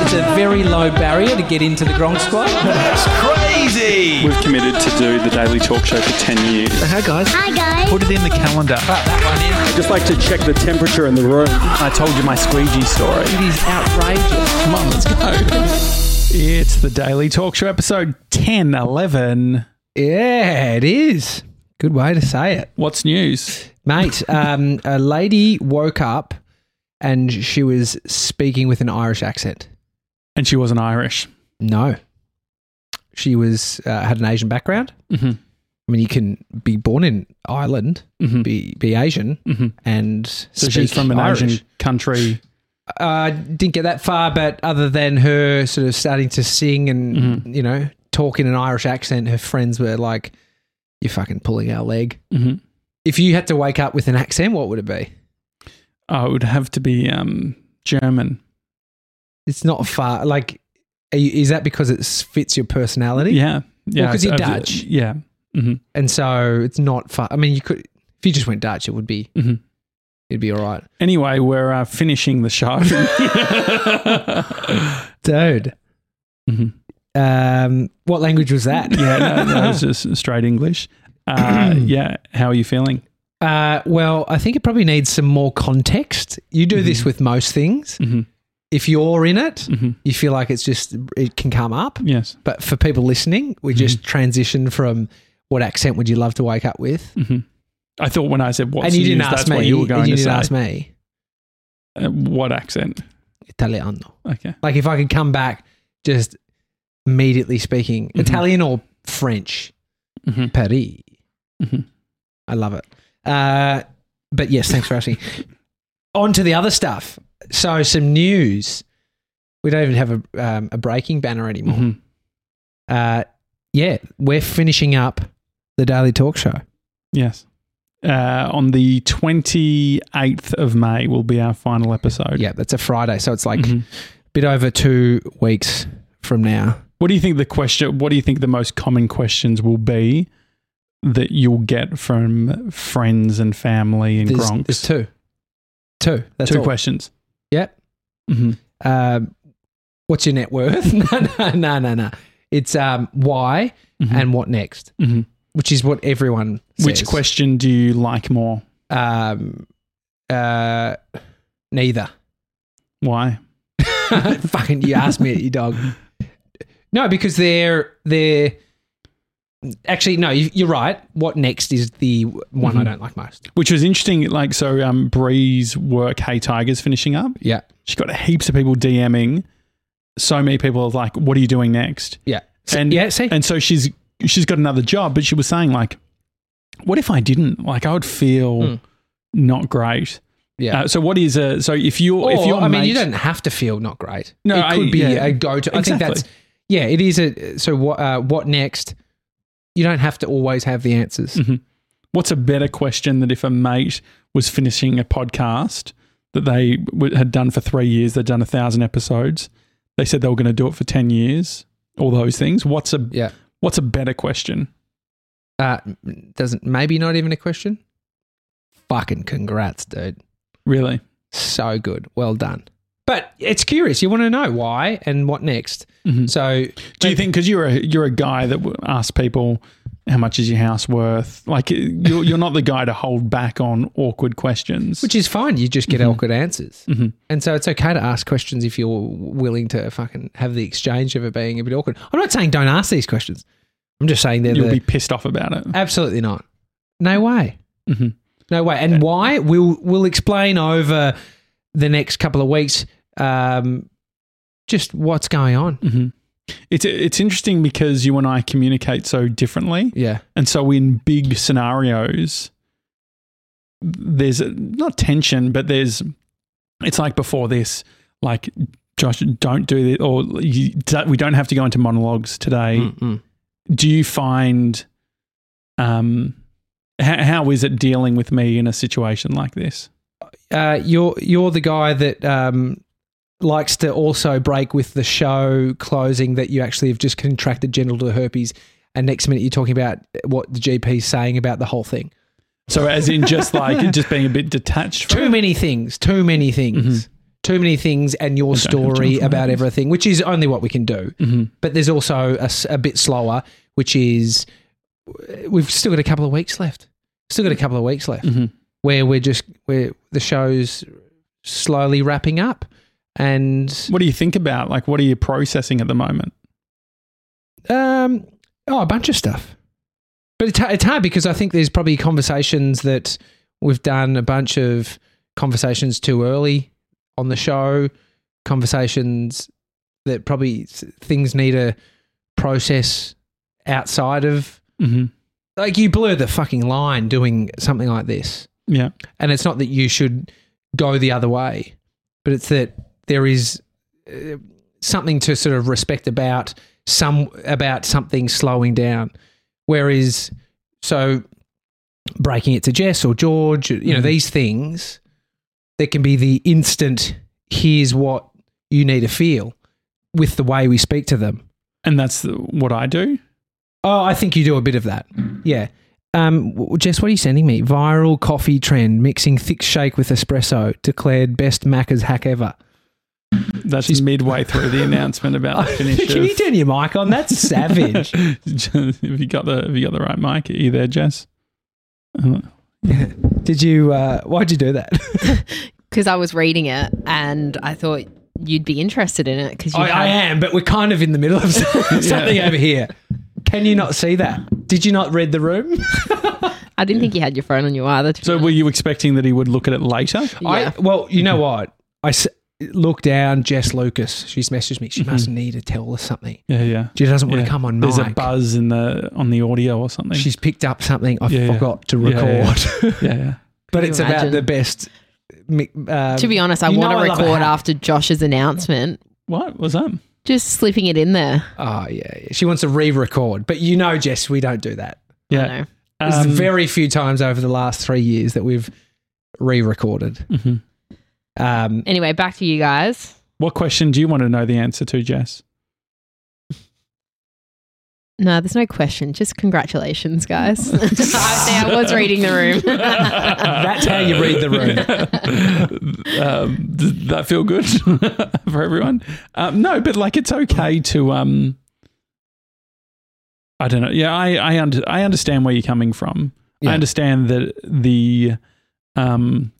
It's a very low barrier to get into the Gronk Squad. That's crazy! We've committed to do the Daily Talk Show for 10 years. Hi guys. Hi guys. Put it in the calendar. that one in. Just like to check the temperature in the room. I told you my squeegee story. It is outrageous. Come on, let's go. It's the Daily Talk Show, episode 10, 11. Yeah, it is. Good way to say it. What's news? Mate, um, a lady woke up and she was speaking with an Irish accent. And she wasn't Irish. No. She was uh, had an Asian background. Mm-hmm. I mean, you can be born in Ireland, Mhm. be be Asian, Mhm. and So she's from an Irish. Asian country. Uh, didn't get that far, but other than her sort of starting to sing and Mm-hmm. you know talk in an Irish accent, her friends were like, "You're fucking pulling our leg." Mm-hmm. If you had to wake up with an accent, what would it be? Oh, it would have to be um, German. It's not far. Like, are you, is that because it fits your personality? Yeah. Yeah. 'cause you're it's- uh, Dutch. Yeah. hmm and so it's not far. I mean, you could if you just went Dutch, it would be Mhm. it'd be all right, Anyway, we're uh, finishing the show. dude. Mhm. Um, what language was that? Yeah, no, no, it's just straight English. Uh, yeah. How are you feeling? Uh, well, I think it probably needs some more context. You do this with most things. Mhm. If you're in it, Mhm. you feel like it's just it can come up. Yes. But for people listening, we just transition from what accent would you love to wake up with? hmm I thought when I said what's and you didn't news, ask that's me. what you were going you to didn't say. ask me. Uh, what accent? Italiano. Okay. Like if I could come back just immediately speaking Mhm. Italian or French, Paris. I love it. Uh, but yes, thanks for asking. On to the other stuff. So some news. We don't even have a um, a breaking banner anymore. hmm Uh, yeah, we're finishing up the Daily Talk Show. Yes. Uh, on the 28th of May will be our final episode. Yeah, that's a Friday, so it's like Mhm. a bit over two weeks from now. What do you think the question, what do you think the most common questions will be that you'll get from friends and family and There's, gronks? there's two, two. That's Two all. questions. Yep. hmm um, what's your net worth? no, no, no, no, no. It's um, why Mhm. and what next, Mhm. which is what everyone says. Which question do you like more? Um, uh, neither. Why? Fucking, you asked me, you dog. No, because they're they're actually no. you- You're right. What next is the one I Mhm. don't like most. Which was interesting. Like, so um, Bree's work, Hey Tigers, finishing up. Yeah, She got heaps of people DMing. So many people are like, "What are you doing next?" yeah, And- yeah. See, And so she's she's got another job, but she was saying like, "What if I didn't? Like, I would feel Mm. not great." yeah. Uh, so what is a so if you're if you're I mean, you don't have to feel not great. No, it I- could be yeah. a go to. I think that's yeah. It is a so what uh, what next? You don't have to always have the answers. Mhm. What's a better question than if a mate was finishing a podcast that they had done for three years, they'd done a thousand episodes, they said they were going to do it for ten years, all those things. What's a Yeah. what's a better question? Uh, doesn't maybe not even a question. Fucking congrats, dude. Really? So good. Well done. But it's curious. You want to know why and what next. Mhm. So Do you think because you're a you're a guy that asks people how much is your house worth? Like you're you're not the guy to hold back on awkward questions. which is fine. You just get Mhm. awkward answers. Mhm. And so it's okay to ask questions if you're willing to fucking have the exchange of it being a bit awkward. I'm not saying don't ask these questions. I'm just saying they're you'll the, be pissed off about it. absolutely not. No way. Mhm. No way. And why? We'll we'll explain over the next couple of weeks um, just what's going on. hmm It's it's interesting because you and I communicate so differently, Yeah. and so in big scenarios, there's a, not tension, but there's it's like before this, like Josh, don't do this, or you, we don't have to go into monologues today. Mm-mm. Do you find, um, how, how is it dealing with me in a situation like this? Uh, you're you're the guy that um, likes to also break with the show closing that you actually have just contracted genital herpes, and next minute you're talking about what the GP's saying about the whole thing. So, as in just like just being a bit detached. From Too many things. Too many things. Mhm. too many things and your I don't have time story about everything, which is only what we can do. hmm But there's also a bit slower, which is we've still got a couple of weeks left. Still got a couple of weeks left hmm where we're just where the show's slowly wrapping up, and What do you think about? Like, what are you processing at the moment? Um, oh, a bunch of stuff. But it's, it's hard because I think there's probably conversations that we've done a bunch of conversations too early on the show, conversations that probably things need a process outside of. hmm Like you blur the fucking line doing something like this. Yeah. And it's not that you should go the other way, but it's that there is uh, something to sort of respect about some about something slowing down. Whereas, so breaking it to Jess or George, you know, Mhm. these things, there can be the instant. Here's what you need to feel with the way we speak to them. And that's the- what I do. Oh, I think you do a bit of that. Yeah. Um, Jess, what are you sending me? Viral coffee trend mixing thick shake with espresso declared best Macca's hack ever. That's She's- midway through the announcement about the finish. Can you turn your mic on? That's savage. have you got the Have you got the right mic? Are you there, Jess? Uh, Did you? Uh, why'd you do that? because I was reading it and I thought you'd be interested in it because you I, I am, but we're kind of in the middle of something Yeah. over here. Can you not see that? Did you not read the room? I didn't think you had your phone on you either. So, were you expecting that he would look at it later? yeah. I, well, you know what? I s- look down. Jess Lucas. She's messaged me. She Mhm. must need to tell us something. Yeah, yeah. She doesn't want Yeah. to come on There's mic. a buzz in the on the audio or something. She's picked up something I Yeah, yeah. forgot to Yeah, yeah. record. yeah, yeah. but it's you about the best. mi- Um, to be honest, I want to I love a record after Josh's announcement. What was that? Just slipping it in there. Oh yeah, yeah. she wants to re-record, but you know, Jess, we don't do that. I Yeah. know. There's Um, very few times over the last three years that we've re-recorded. mhm. Um, Anyway, back to you guys. What question do you want to know the answer to, Jess? No, there's no question. Just congratulations, guys. I, see, I was reading the room. That's how you read the room. um, does that feel good for everyone? Um, no, but like it's okay to. Um, I don't know. Yeah, I I, under, I understand where you're coming from. Yeah. I understand that the, um,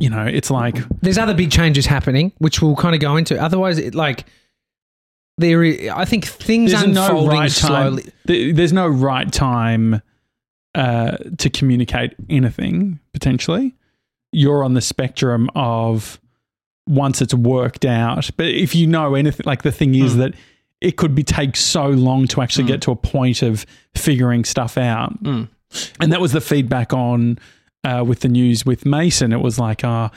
you know, it's like there's other big changes happening, which we'll kind of go into. Otherwise, it, like there, i- I think things there's no unfolding right slowly. th- There's no right time uh, to communicate anything. Potentially, you're on the spectrum of once it's worked out. But if you know anything, like the thing is Hmm. that it could be take so long to actually Hmm. get to a point of figuring stuff out. Mm. And that was the feedback on uh, with the news with Mason. It was like, uh,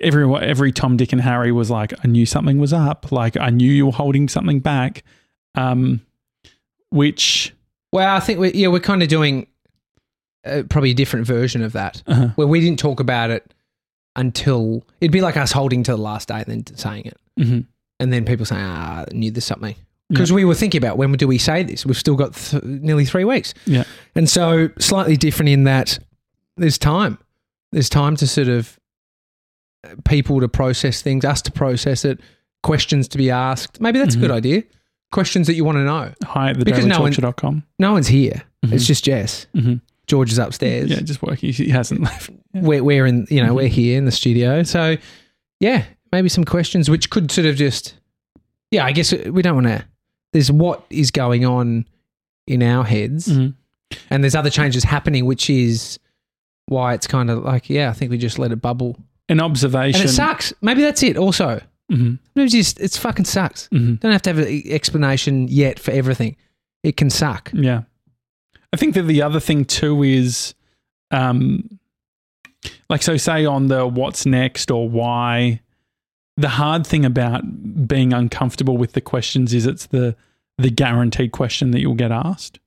every every Tom, Dick, and Harry was like, I knew something was up. Like I knew you were holding something back. Um, which Well, I think we yeah we're kind of doing uh, probably a different version of that, uh, where we didn't talk about it until it'd be like us holding to the last day and then saying it, mhm. and then people saying, "Ah, I knew there's something." Because we were thinking about when do we say this? We've still got th- nearly three weeks. Yeah. And so slightly different in that there's time. There's time to sort of uh, people to process things, us to process it, questions to be asked. Maybe that's Mhm. a good idea. Questions that you want to know. hi at the Because no one-. No one's here. It's Mhm. just Jess. Mhm. George is upstairs. Yeah, just working. He hasn't left. Yeah. We're, we're in, you know, Mhm. we're here in the studio. So, yeah, maybe some questions which could sort of just, yeah, I guess we don't want to. There's what is going on in our heads, Mhm. and there's other changes happening, which is why it's kind of like, yeah, I think we just let it bubble. An observation. And it sucks. Maybe that's it also. Mhm. It's just, it's fucking sucks. Mhm. Don't have to have an explanation yet for everything. It can suck. Yeah. I think that the other thing too is um like so say on the what's next or why the hard thing about being uncomfortable with the questions is it's the the guaranteed question that you'll get asked.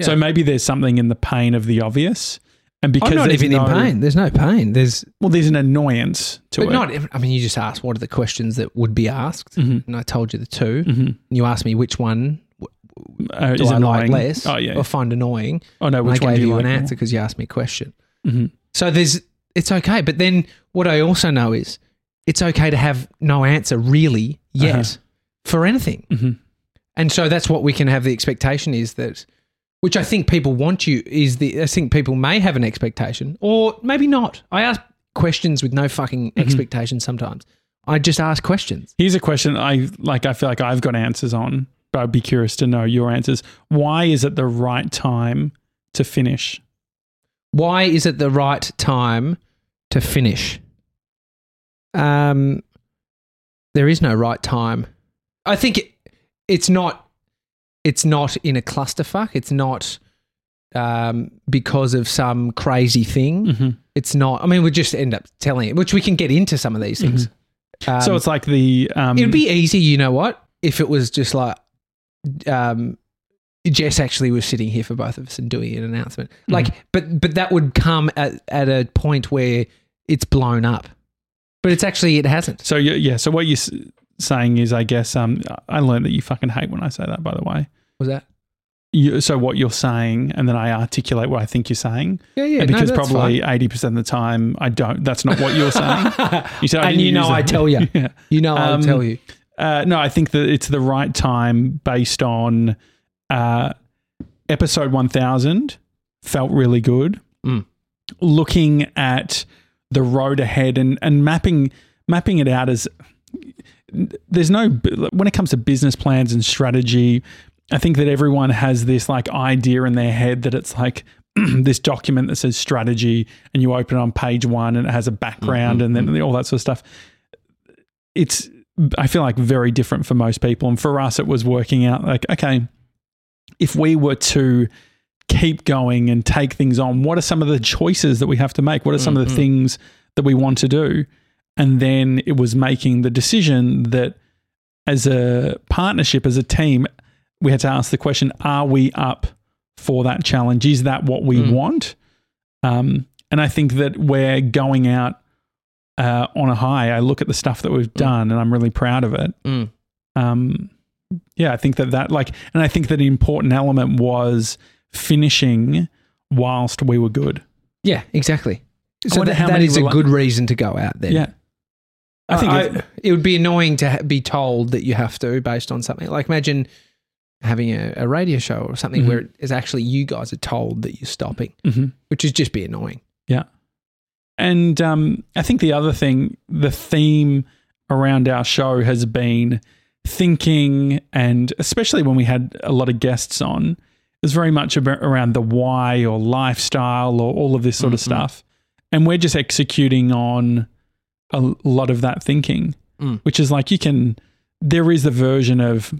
So maybe there's something in the pain of the obvious and because I'm not even no, in pain. There's no pain. There's, Well, there's an annoyance to but it. not, ev- I mean, you just asked what are the questions that would be asked. Mhm. And I told you the two. Mhm. You asked me which one Uh, do is I annoying. like less Oh yeah. or find annoying. Oh no, And I which one do you, you like an more? answer because you asked me a question. Mhm. So there's it's okay. But then what I also know is it's okay to have no answer really yet Uh-huh. for anything. Mhm. And so that's what we can have the expectation is that, which I think people want you is the, I think people may have an expectation or maybe not. I ask questions with no fucking Mm-hmm. expectation sometimes. I just ask questions. Here's a question I like. I feel like I've got answers on, but I'd be curious to know your answers. Why is it the right time to finish? Why is it the right time to finish? Um, there is no right time. I think it, it's not. It's not in a clusterfuck. It's not um, because of some crazy thing. Mm-hmm. It's not. I mean, we just end up telling it, which we can get into some of these things. Um, so it's like the um, it'd be easy, you know what? If it was just like, um, Jess actually was sitting here for both of us and doing an announcement. Like, but but that would come at at a point where it's blown up. But it's actually it hasn't. So yeah. So what you're saying is, I guess, um, I learned that you fucking hate when I say that. By the way. Was that? You, so what you're saying, and then I articulate what I think you're saying, Yeah, yeah. And because no, probably eighty percent of the time I don't. That's not what you're saying. You said, and you know, I that. tell you, yeah. you know, I'll Um, tell you. Uh, no, I think that it's the right time based on uh, episode 1000 felt really good. Mm. Looking at the road ahead and, and mapping mapping it out as there's no when it comes to business plans and strategy. I think that everyone has this like idea in their head that it's like this document that says strategy, and you open it on page one and it has a background mm-hmm, and then mm-hmm. all that sort of stuff. It's I feel like very different for most people. And for us, it was working out like, okay, if we were to keep going and take things on, what are some of the choices that we have to make? What are some of the mm-hmm. things that we want to do? And then it was making the decision that as a partnership, as a team, we had to ask the question are we up for that challenge? Is that what we Mm. want? Um, and I think that we're going out uh, on a high. I look at the stuff that we've done and I'm really proud of it. Mm. Um, yeah, I think that that like, and I think that an important element was finishing whilst we were good. Yeah, exactly. So wonder that, how that many is a rela- good reason to go out there. Yeah. I think it- it would be annoying to be told that you have to based on something. Like imagine having a, a radio show or something Mhm. where it's actually you guys are told that you're stopping, Mhm. which would just be annoying. Yeah. And um, I think the other thing, the theme around our show has been thinking, and especially when we had a lot of guests on, it was very much about, around the why or lifestyle or all of this sort of Mhm. stuff. And we're just executing on a lot of that thinking, Mm. which is like you can, there is a version of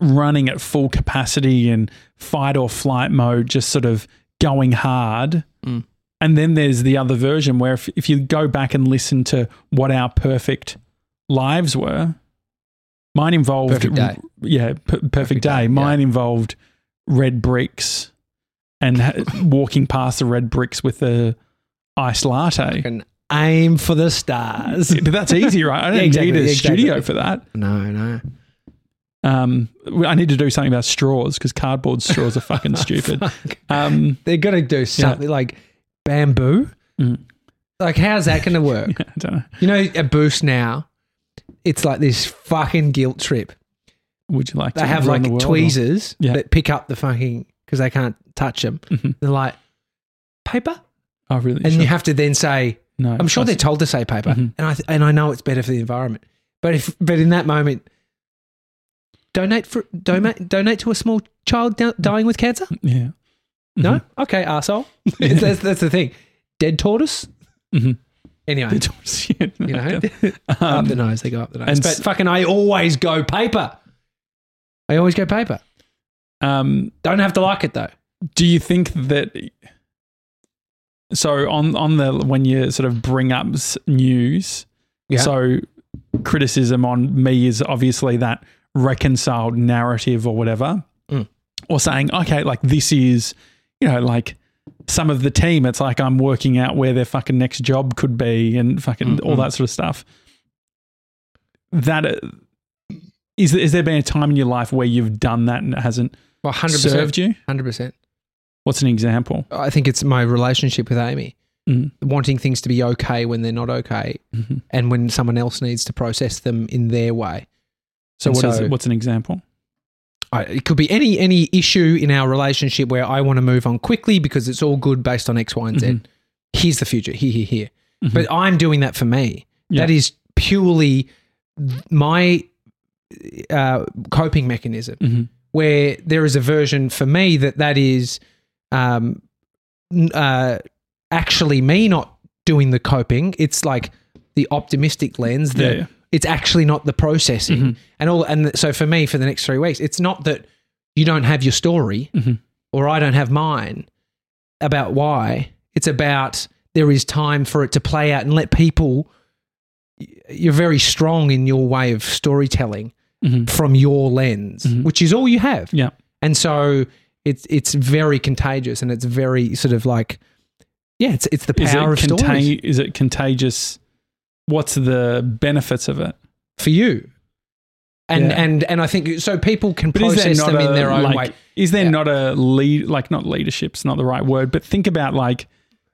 running at full capacity and fight or flight mode, just sort of going hard. Mm. And then there's the other version where if, if you go back and listen to what our perfect lives were, mine involved, Perfect day. yeah, per- perfect, Perfect day. day, yeah. Mine involved red bricks and ha- walking past the red bricks with a iced latte. And aim for the stars. But that's easy, right? I don't Yeah, exactly, need a exactly. studio for that. no, no. Um, I need to do something about straws because cardboard straws are fucking stupid. Fuck. Um, They're going to do something like bamboo. Mm. Like, how's that going to work? I don't know. you know, a boost now, it's like this fucking guilt trip. Would you like They to have run like the world tweezers Yeah. that pick up the fucking, because they can't touch them. Mhm. They're like, paper? Oh, really? And Sure. you have to then say, no, I'm sure they're told to say paper, Mhm. and I th- and I know it's better for the environment. But if but in that moment, donate for donate donate to a small child dying with cancer. yeah. No, okay, arsehole. that's that's the thing. Dead tortoise. Mhm. Anyway, Mhm. you know, up Um, the nose they go up the nose. and But fucking, I always go paper. I always go paper. um, Don't have to like it though. do you think that? So on on the when you sort of bring up news, Yeah. so criticism on me is obviously that reconciled narrative or whatever, Mm. or saying okay, like this is you know like some of the team. It's like I'm working out where their fucking next job could be and fucking all Mhm. that sort of stuff. That is, uh, is is there been a time in your life where you've done that and it hasn't Well, hundred served you? hundred percent. What's an example? I think it's my relationship with Amy. Mm. wanting things to be okay when they're not okay, Mhm. and when someone else needs to process them in their way. So what is so- it? What's an example? I, it could be any any issue in our relationship where I want to move on quickly because it's all good based on X, Y, and Z. Mhm. Here's the future. Here, here, here. Mhm. But I'm doing that for me. Yeah. That is purely my uh, coping mechanism. Mhm. Where there is a version for me that that is um, uh, actually me not doing the coping. It's like the optimistic lens that Yeah, yeah. It's actually not the processing Mhm. and all and so for me for the next three weeks it's not that you don't have your story Mhm. or i don't have mine about why it's about there is time for it to play out and let people you're very strong in your way of storytelling Mhm. from your lens Mhm. which is all you have Yeah. and so it's it's very contagious and it's very sort of like yeah it's it's the power it, of stories is it contagious? What's the benefits of it? for you and Yeah. and and i think so people can But process them in a, their own like, way Is there Yeah. not a lead, like not leadership's not the right word, but think about like,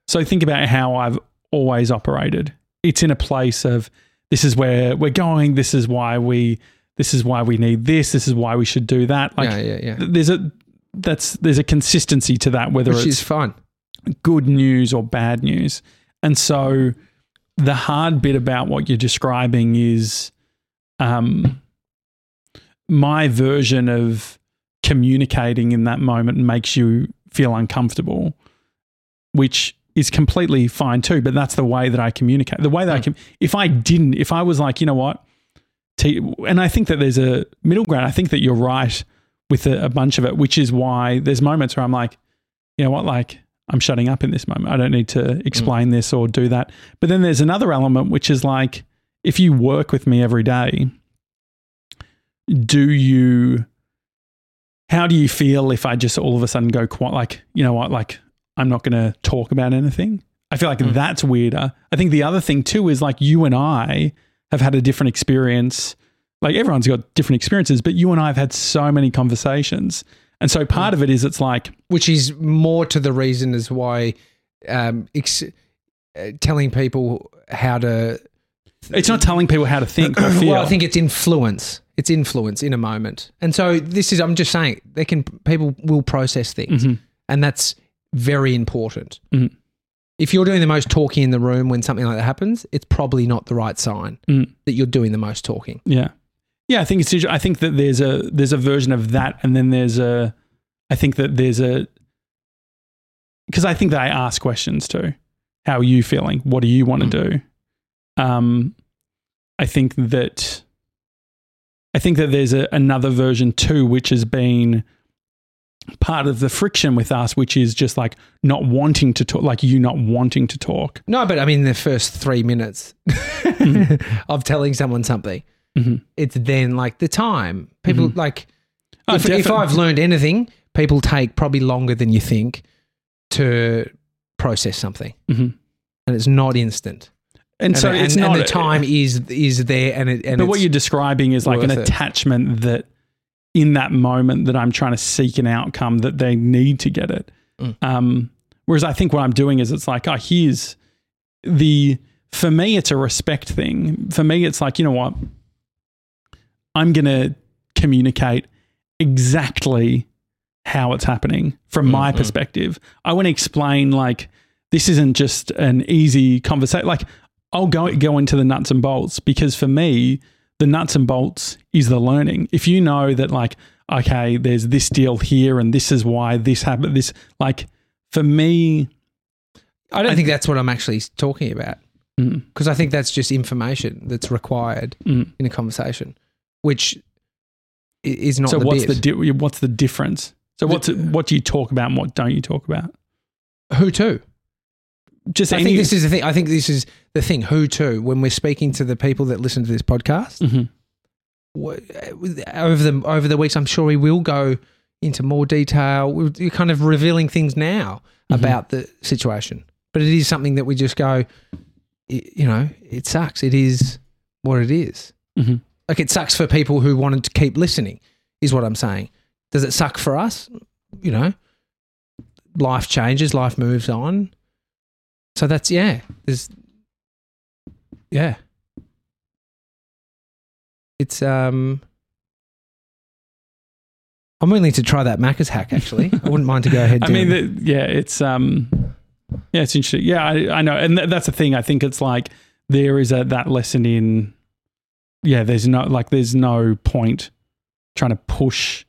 so think about how I've always operated. It's in a place of this is where we're going. This is why we, this is why we need this. This is why we should do that. Like yeah yeah yeah there's a, that's, there's a consistency to that, whether which it's fun good news or bad news. And so the hard bit about what you're describing is um, my version of communicating in that moment makes you feel uncomfortable, which is completely fine too. But that's the way that I communicate. The way that I Mm. can, if I didn't, if I was like, you know what, T- and I think that there's a middle ground. I think that you're right with a, a bunch of it, which is why there's moments where I'm like, you know what, like I'm shutting up in this moment. I don't need to explain this or do that. But then there's another element, which is like, if you work with me every day, do you, how do you feel if I just all of a sudden go quite like, you know what, like I'm not going to talk about anything? I feel like Mm. that's weirder. I think the other thing too is like you and I have had a different experience. Like everyone's got different experiences, but you and I have had so many conversations. And so part of it is it's like, which is more to the reason as why um, ex- uh, telling people how to. it's not telling people how to think or feel. Well, I think it's influence. It's influence in a moment, and so this is. I'm just saying they can. People will process things, Mhm. and that's very important. Mhm. If you're doing the most talking in the room when something like that happens, it's probably not the right sign Mm. that you're doing the most talking. Yeah, yeah. I think it's. I think that there's a there's a version of that, and then there's a. I think that there's a. Because I think that I ask questions too. How are you feeling? What do you want to do? Um, I think that. I think that there's a, another version too, which has been part of the friction with us, which is just like not wanting to talk, like you not wanting to talk. No, but I mean the first three minutes of telling someone something, Mhm. it's then like the time. People like Oh, if, if I've learned anything, people take probably longer than you think to process something, Mhm. and it's not instant. and, so and, it's and, not and the time is is there, and it and but what you're describing is like an worth it. attachment that in that moment that I'm trying to seek an outcome that they need to get it. Mm. Um, whereas I think what I'm doing is it's like, oh, here's the, for me, it's a respect thing. For me, it's like, you know what? I'm going to communicate exactly how it's happening from my Mhm. perspective. I want to explain like this isn't just an easy conversation. Like I'll go go into the nuts and bolts because for me, the nuts and bolts is the learning. If you know that like okay, there's this deal here and this is why this happened, this like for me, I don't I- think that's what I'm actually talking about mm, because I think that's just information that's required mm. in a conversation, which is not. so the what's bit. the di- what's the difference? So The- what's what do you talk about and what don't you talk about? who to? Just I any, think this is the thing. I think this is the thing. Who to? When we're speaking to the people that listen to this podcast, Mhm. wh- over the over the weeks, I'm sure we will go into more detail. We're kind of revealing things now Mhm. about the situation, but it is something that we just go. You know, it sucks. It is what it is. Mhm. Like it sucks for people who wanted to keep listening. Is what I'm saying. Does it suck for us? You know, life changes. Life moves on. So that's yeah. There's yeah. It's um. I'm willing to try that Macca's hack. Actually, I wouldn't mind to go ahead. I mean, the, yeah, it's um, yeah, it's interesting. Yeah, I, I know, and th- that's the thing. I think it's like there is a that lesson in, yeah, there's no like there's no point trying to push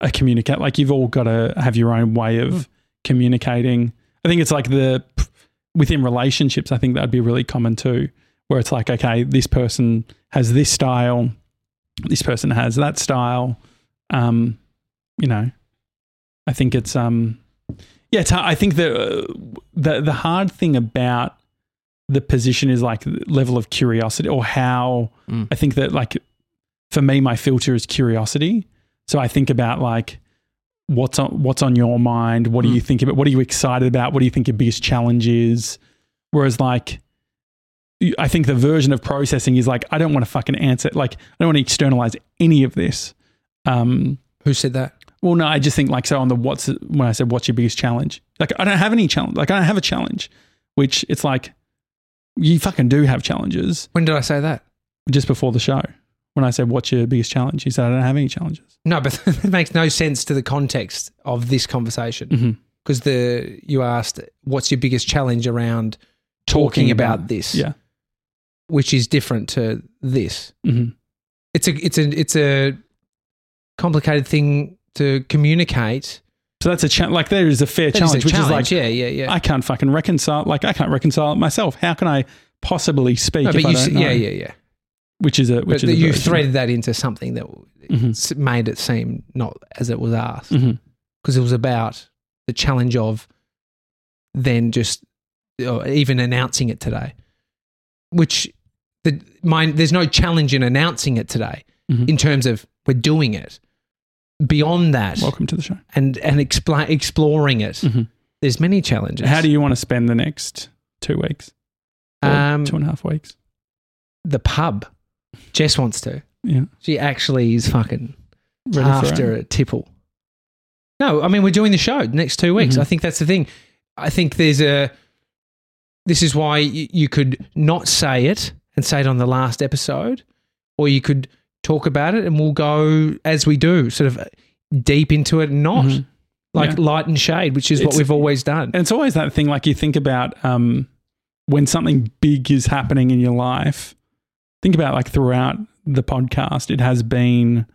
a communicate. Like you've all got to have your own way of Hmm. communicating. I think it's like the within relationships. I think that'd be really common too, where it's like, okay, this person has this style, this person has that style. Um, you know, I think it's um, yeah, it's. I think the uh, the the hard thing about the position is like level of curiosity or how Mm. I think that like for me my filter is curiosity. So I think about like what's on what's on your mind, what do Mm. you think about, what are you excited about, what do you think your biggest challenge is? Whereas like I think the version of processing is like I don't want to fucking answer like I don't want to externalize any of this. Um Who said that? well, no, I just think like so on the what's when I said what's your biggest challenge? Like I don't have any challenge. Like I don't have a challenge, which it's like you fucking do have challenges. When did I say that? Just before the show, when I said what's your biggest challenge, you said I don't have any challenges. No, but it makes no sense to the context of this conversation Mm-hmm. because the you asked what's your biggest challenge around talking, about, this, Yeah. which is different to this. hmm It's a it's a it's a complicated thing to communicate. So that's a cha- like there is a fair That is a challenge, which challenge, is like yeah, yeah, yeah. I can't fucking reconcile. Like I can't reconcile it myself. How can I possibly speak no, but you, don't s- know? yeah, yeah, yeah. Which is a which But is you threaded that into something that Mhm. made it seem not as it was asked because it was about the challenge of then just or even announcing it today, which the mine there's no challenge in announcing it today Mhm. in terms of we're doing it. Beyond that, Welcome to the show. and and exploring it, Mhm. there's many challenges. How do you want to spend the next two weeks? Um, two and a half weeks. the pub? Jess wants to. Yeah. She actually is fucking Ready after a tipple. No, I mean we're doing the show next two weeks. Mhm. I think that's the thing. I think there's a. This is why you could not say it and say it on the last episode, or you could talk about it and we'll go as we do, sort of deep into it, not Mhm. like Yeah. light and shade, which is what we've always done. And it's always that thing like you think about um, when something big is happening in your life. Think about like throughout the podcast, it has been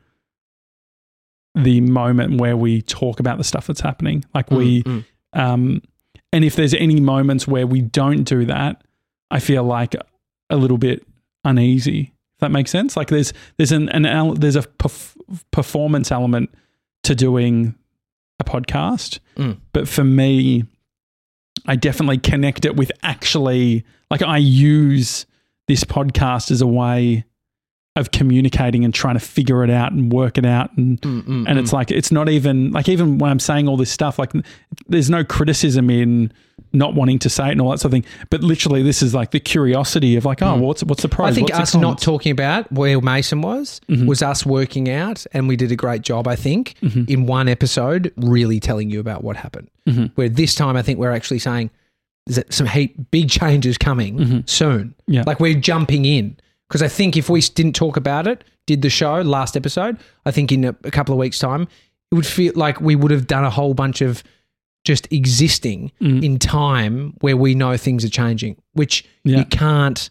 the moment where we talk about the stuff that's happening. Like we, Mm, um, and if there's any moments where we don't do that, I feel like a little bit uneasy. If that makes sense. Like there's there's an, an ele- there's a perf- performance element to doing a podcast, Mm. but for me, I definitely connect it with actually like I use this podcast as a way of communicating and trying to figure it out and work it out and mm, mm, and it's like it's not even like even when I'm saying all this stuff, like there's no criticism in not wanting to say it and all that sort of thing. But literally, this is like the curiosity of like, oh, Mm. what's what's the pros? I think what's us not talking about where Mason was Mhm. was us working out, and we did a great job. I think Mhm. in one episode, really telling you about what happened. Mhm. Where this time, I think we're actually saying there's some heat, big changes coming Mhm. soon. Yeah. Like we're jumping in because I think if we didn't talk about it, did the show last episode, I think in a, a couple of weeks' time, it would feel like we would have done a whole bunch of just existing Mm. in time where we know things are changing, which Yeah. you can't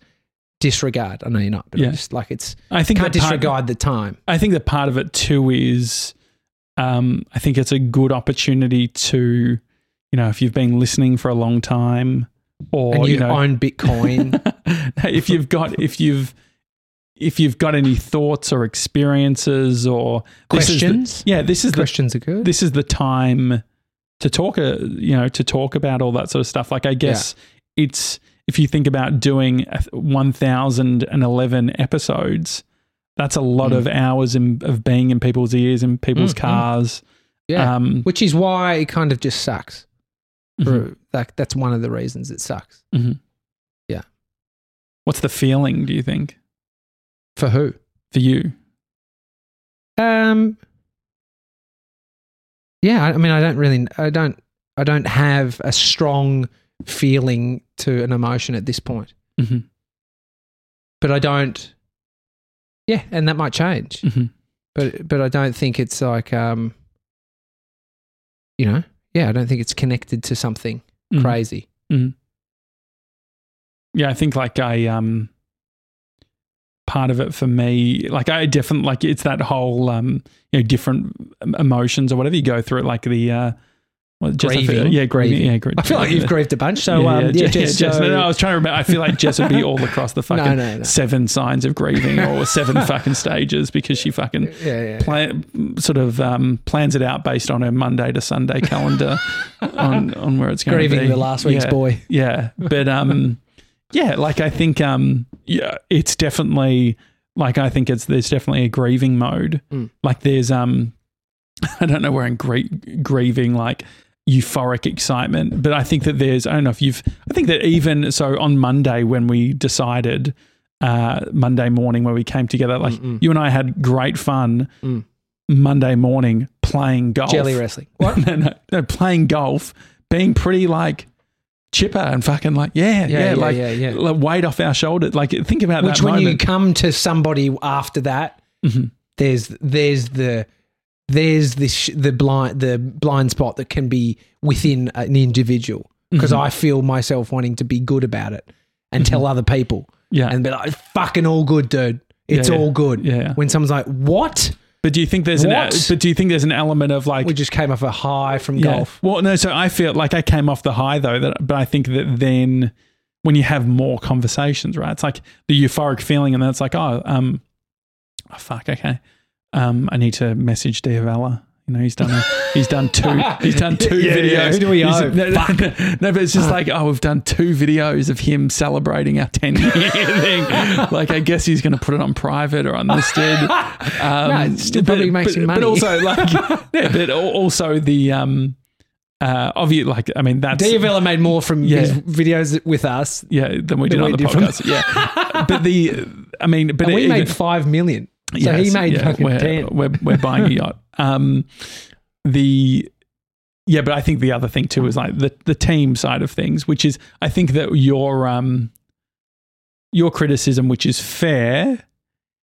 disregard. I know you're not, but Yeah. it's like it's I think can't disregard the time. I think that part of it too is, um, I think it's a good opportunity to, you know, if you've been listening for a long time, or and you, you know, own Bitcoin. if you've got if you've if you've got any thoughts or experiences or this the- Questions? yeah, this is the Questions are good. this is the time to talk uh, you know to talk about all that sort of stuff like i guess it's if you think about doing 1011 episodes that's a lot Mm. of hours in, of being in people's ears in people's Mm, mm. cars yeah. um Which is why it kind of just sucks. mhm, For, like, that's one of the reasons it sucks. mhm. Yeah. what's the feeling do you think For who? for you Um. Yeah, I, I mean, I don't really, I don't, I don't have a strong feeling to an emotion at this point. Mhm. But I don't. Yeah, and that might change. Mhm. But but I don't think it's like um. You know, yeah, I don't think it's connected to something mm-hmm. crazy. Yeah, I think like I um part of it for me, like I definitely like it's that whole um you know different emotions or whatever you go through, like the uh well, Jess, I Grieving. yeah, grieving, Grieving. yeah, gr- I feel like you've grieved a bunch. So yeah, um, yeah, yeah, Je- Jess, Jess- so- no, no, I was trying to remember. I feel like Jess would be all across the fucking no, seven signs of grieving or seven fucking stages because she fucking Yeah, yeah. plan, sort of um, plans it out based on her Monday to Sunday calendar on, on where it's going to Grieving be. the last week's boy. Yeah, but um, yeah, like I think um, yeah, it's definitely like I think it's there's definitely a grieving mode. Mm. Like there's um, I don't know where in grie- grieving like euphoric excitement, but I think that there's I don't know if you've I think that even so on Monday when we decided uh Monday morning where we came together like Mm-mm. you and I had great fun Mm. Monday morning playing golf. Jelly wrestling. What? no, no, no, playing golf, being pretty like chipper and fucking like yeah, yeah, Yeah, yeah, like, yeah, yeah. like weight off our shoulders. Like think about Which that when you come to somebody after that, Mhm. there's there's the there's this the blind the blind spot that can be within an individual because Mhm. I feel myself wanting to be good about it and tell other people yeah, and be like fucking all good, dude. It's all good. yeah. When someone's like, "What?" But do you think there's an? But do you think there's an element of like We just came off a high from Yeah. golf. Well, no. So I feel like I came off the high though. That, but I think that then when you have more conversations, right? It's like the euphoric feeling, and then it's like, oh, um, oh, fuck, okay, um, I need to message Diavella. You know, he's done a, he's done two he's done two Yeah, videos. yeah, who do we He's- owe? No, no, but it's just like oh, we've done two videos of him celebrating our ten year thing. Like I guess he's going to put it on private or unlisted. Um, No, it still probably makes but, him money. But also like, yeah, but also the um, uh, obvious like I mean that's Diavella made more from Yeah. his videos with us. yeah than we did Than on we the did from- podcast. yeah, but the I mean, but and we even- made five million. So Yes, he made yeah, fucking we're, ten. We're, we're buying a yacht. Um, the yeah, but I think the other thing too is like the the team side of things, which is I think that your um your criticism, which is fair,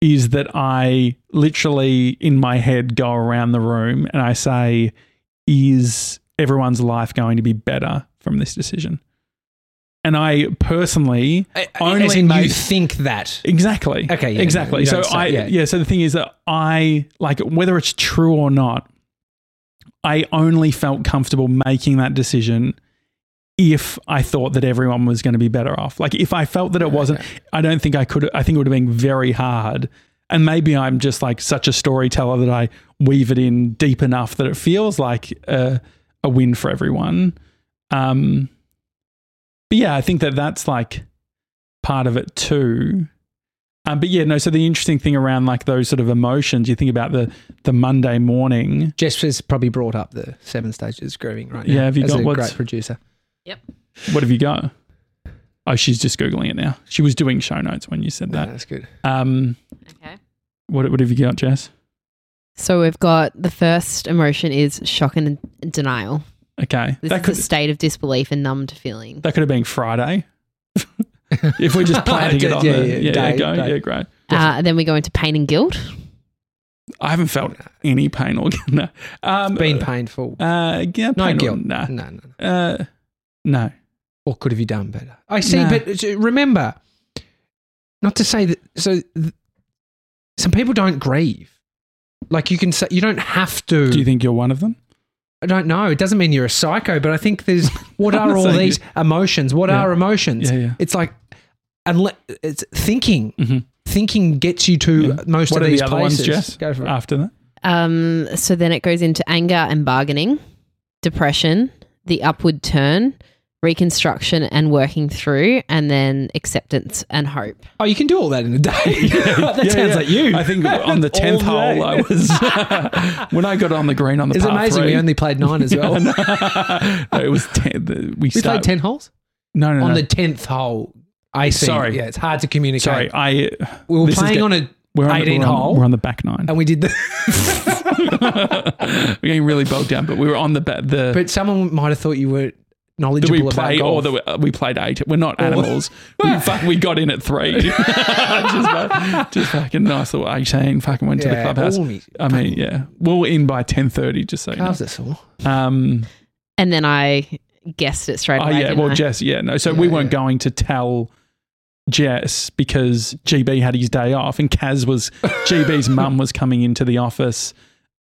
is that I literally in my head go around the room and I say, is everyone's life going to be better from this decision? And I personally only As in you think that. Exactly. Okay, yeah, exactly. you So I yeah. yeah. So the thing is that I like whether it's true or not. I only felt comfortable making that decision if I thought that everyone was going to be better off. Like if I felt that it wasn't, I don't think I could. I think it would have been very hard. And maybe I'm just like such a storyteller that I weave it in deep enough that it feels like a, a win for everyone. Um, but yeah, I think that that's like part of it too. Um, but yeah, no. So the interesting thing around like those sort of emotions, you think about the the Monday morning. Jess has probably brought up the seven stages of grooming right now. Yeah, have you as got a what's- great producer? Yep. What have you got? Oh, she's just googling it now. She was doing show notes when you said No, that. that's good. Um, Okay. what what have you got, Jess? So we've got the first emotion is shock and denial. Okay, This that is could a state of disbelief and numbed feeling. that could have been Friday. if we're just planting it on Yeah, the yeah, yeah, day, go, day. yeah, great. Uh, then we go into pain and guilt. I haven't felt any pain or guilt. no. Um, Been painful. uh, yeah, No pain or- guilt. Nah. No, no, no. Uh, no. What could have you done better? I see, Nah. but remember, not to say that. So, th- some people don't grieve. Like you can say, you don't have to. Do you think you're one of them? I don't know. It doesn't mean you're a psycho, but I think there's what are all these you- emotions? What Yeah. are emotions? Yeah, yeah. It's like, unless it's thinking. Mhm. Thinking gets you to Yeah. most What of are these the other places. ones, Jess? Go for it. After that, Um, so then it goes into anger and bargaining, depression, the upward turn, reconstruction and working through, and then acceptance and hope. Oh, you can do all that in a day. that Yeah, sounds yeah. like you. I think on the tenth hole. I was when I got on the green on the It's par amazing. three. We only played nine as well. no, it was ten. the- We, we start, played ten holes No, no, on no. the tenth hole. I see. Sorry. yeah, it's hard to communicate. Sorry, I. we were playing get- on a We're on, 18 we're on, hole. We're on the back nine. and we did the. we're getting really bogged down, but we were on the ba- the. but someone might have thought you were that knowledgeable we about play golf. or that we, uh, we played eight. We're not animals. we, fuck, we got in at three. just, fuck- just fucking nice little 18. Fucking went to the Yeah, clubhouse. all me- I mean, yeah. We We're in by 10.30, just so you know. Calves are sore. Um, And then I guessed it straight oh, away. yeah. didn't Well, I? Jess, yeah. No, so Yeah, we weren't yeah. going to tell Jess because GB had his day off and Kaz was, GB's mum was coming into the office.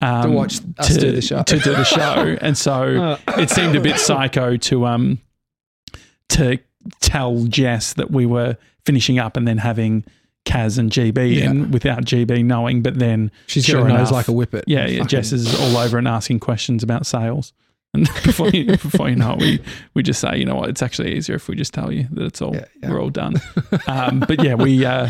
Um, To watch us do the show. To do the show. And so it seemed a bit psycho to um to tell Jess that we were finishing up and then having Kaz and GB Yeah. in without GB knowing. But then She's sure got a nose like a whippet. yeah, yeah, Jess is all over and asking questions about sales. And before you, before you know it, we, we just say, you know what, it's actually easier if we just tell you that it's all Yeah, yeah. we're all done. Um, but yeah, we uh,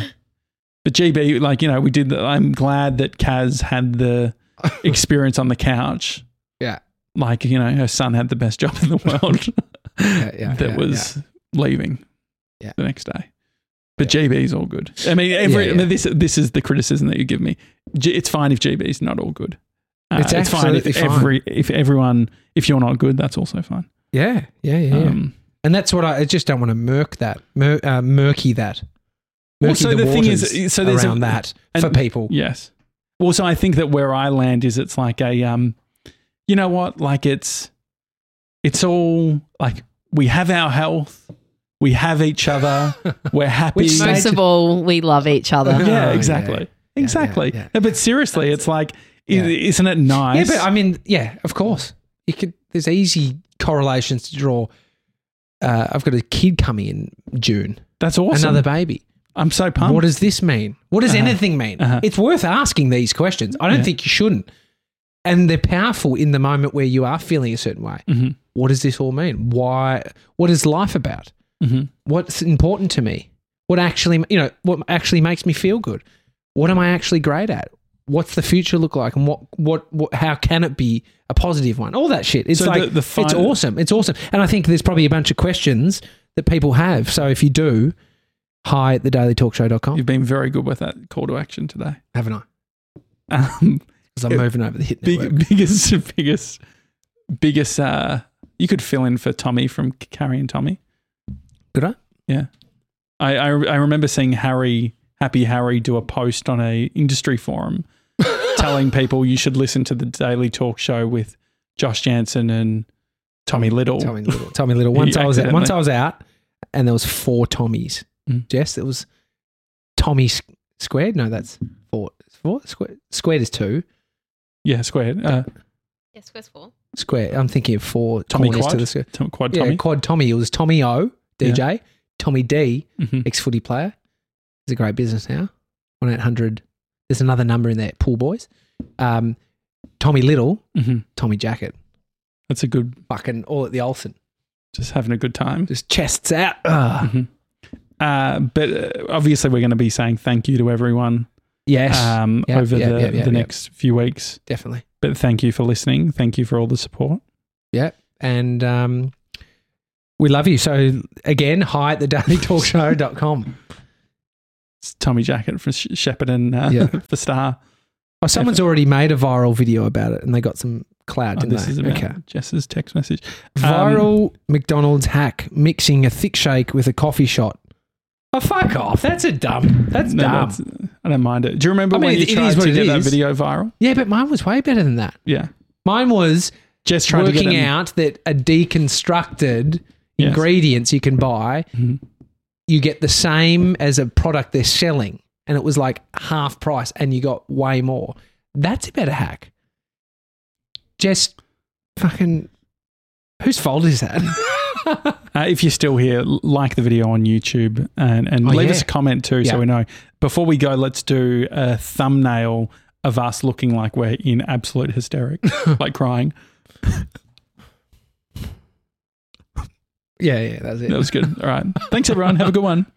but GB, like you know, we did. The, I'm glad that Kaz had the experience on the couch. Yeah. like you know, her son had the best job in the world. Yeah, yeah, that yeah, was leaving. Yeah. the next day. But GB's all good. I mean, every Yeah, I mean, this this is the criticism that you give me. G, it's fine if GB's not all good. Uh, It's fine if fine. every if everyone if you're not good, that's also fine. Yeah, yeah, yeah. yeah. Um, and that's what I, I just don't want to murk that, mur, uh, murky that. Murky Also, the, the thing is, so there's a- around that and- for people. Yes. Also, I think that where I land is it's like a um, you know what? Like it's it's all like we have our health, we have each other, we're happy. Which Most of all, we love each other. yeah, exactly, yeah. exactly. yeah, yeah. No, but seriously, it's like, Yeah. isn't it nice? Yeah, but I mean, yeah, of course. You could. There's easy correlations to draw. Uh, I've got a kid coming in June, That's awesome. another baby. I'm so pumped. What does this mean? What does Uh-huh. anything mean? Uh-huh. It's worth asking these questions. I don't Yeah. think you shouldn't. And they're powerful in the moment where you are feeling a certain way. Mhm. What does this all mean? Why? What is life about? Mhm. What's important to me? What actually, you know, what actually makes me feel good? What am I actually great at? What's the future look like? And what, what, what how can it be a positive one? All that shit. It's So like, the- the it's awesome. It's awesome. And I think there's probably a bunch of questions that people have. So if you do, hi at thedailytalkshow.com. You've been very good with that call to action today. Haven't I? Um, I'm moving over the hit network. big, biggest, biggest, biggest. Uh, you could fill in for Tommy from Carrie and Tommy. Could I? Yeah, I, I I remember seeing Harry, Happy Harry, do a post on a industry forum telling people you should listen to the Daily Talk Show with Josh Janssen and Tommy Little. Tommy Little. Tommy Little. Once I was out, once I was out, and there was four Tommies. Mm. Jess, it was Tommy s- squared. No, that's four. Four squared. Squared is two. Yeah, squared. Uh, Yes, where's four? Square. I'm thinking of four Tommy corners Quad. to the square. Tom- Quad Yeah, Tommy. quad Tommy. It was Tommy O, DJ. Tommy D, Mhm. ex footy player. He's a great business now. One eight hundred. There's another number in there. Pool boys. Um, Tommy Little, Mhm. Tommy Jackett. That's a good. Fucking all at the Olsen. Just having a good time. Just chests out. Ugh. Uh, but uh, obviously, we're going to be saying thank you to everyone Yes, um, Yeah, over yeah, the, yeah, the next few weeks. definitely. But thank you for listening. Thank you for all the support. Yeah. And um, we love you. So again, hi at the dailytalkshow.com. It's Tommy Jackett for Sh- and uh, Yeah. for Star. Oh, someone's already made a viral video about it and they got some cloud, Oh, didn't this they? is about okay. Jess's text message. Um, Viral McDonald's hack mixing a thick shake with a coffee shot. Oh, fuck off. That's a dumb. That's no, dumb. that's- I don't mind it. Do you remember I mean, when you it- it tried is what to it get that is. video viral? yeah, but mine was way better than that. Yeah. Mine was Jess tried to get working out that a deconstructed Yes. ingredients you can buy, Mhm. you get the same as a product they're selling. And it was like half price and you got way more. That's a better hack. Just fucking. Whose fault is that? Uh, if you're still here, like the video on YouTube and, and Oh, leave yeah. us a comment too Yeah. so we know. Before we go, let's do a thumbnail of us looking like we're in absolute hysterics, like crying. yeah, yeah, that's it. That was good. All right. Thanks, everyone. Have a good one.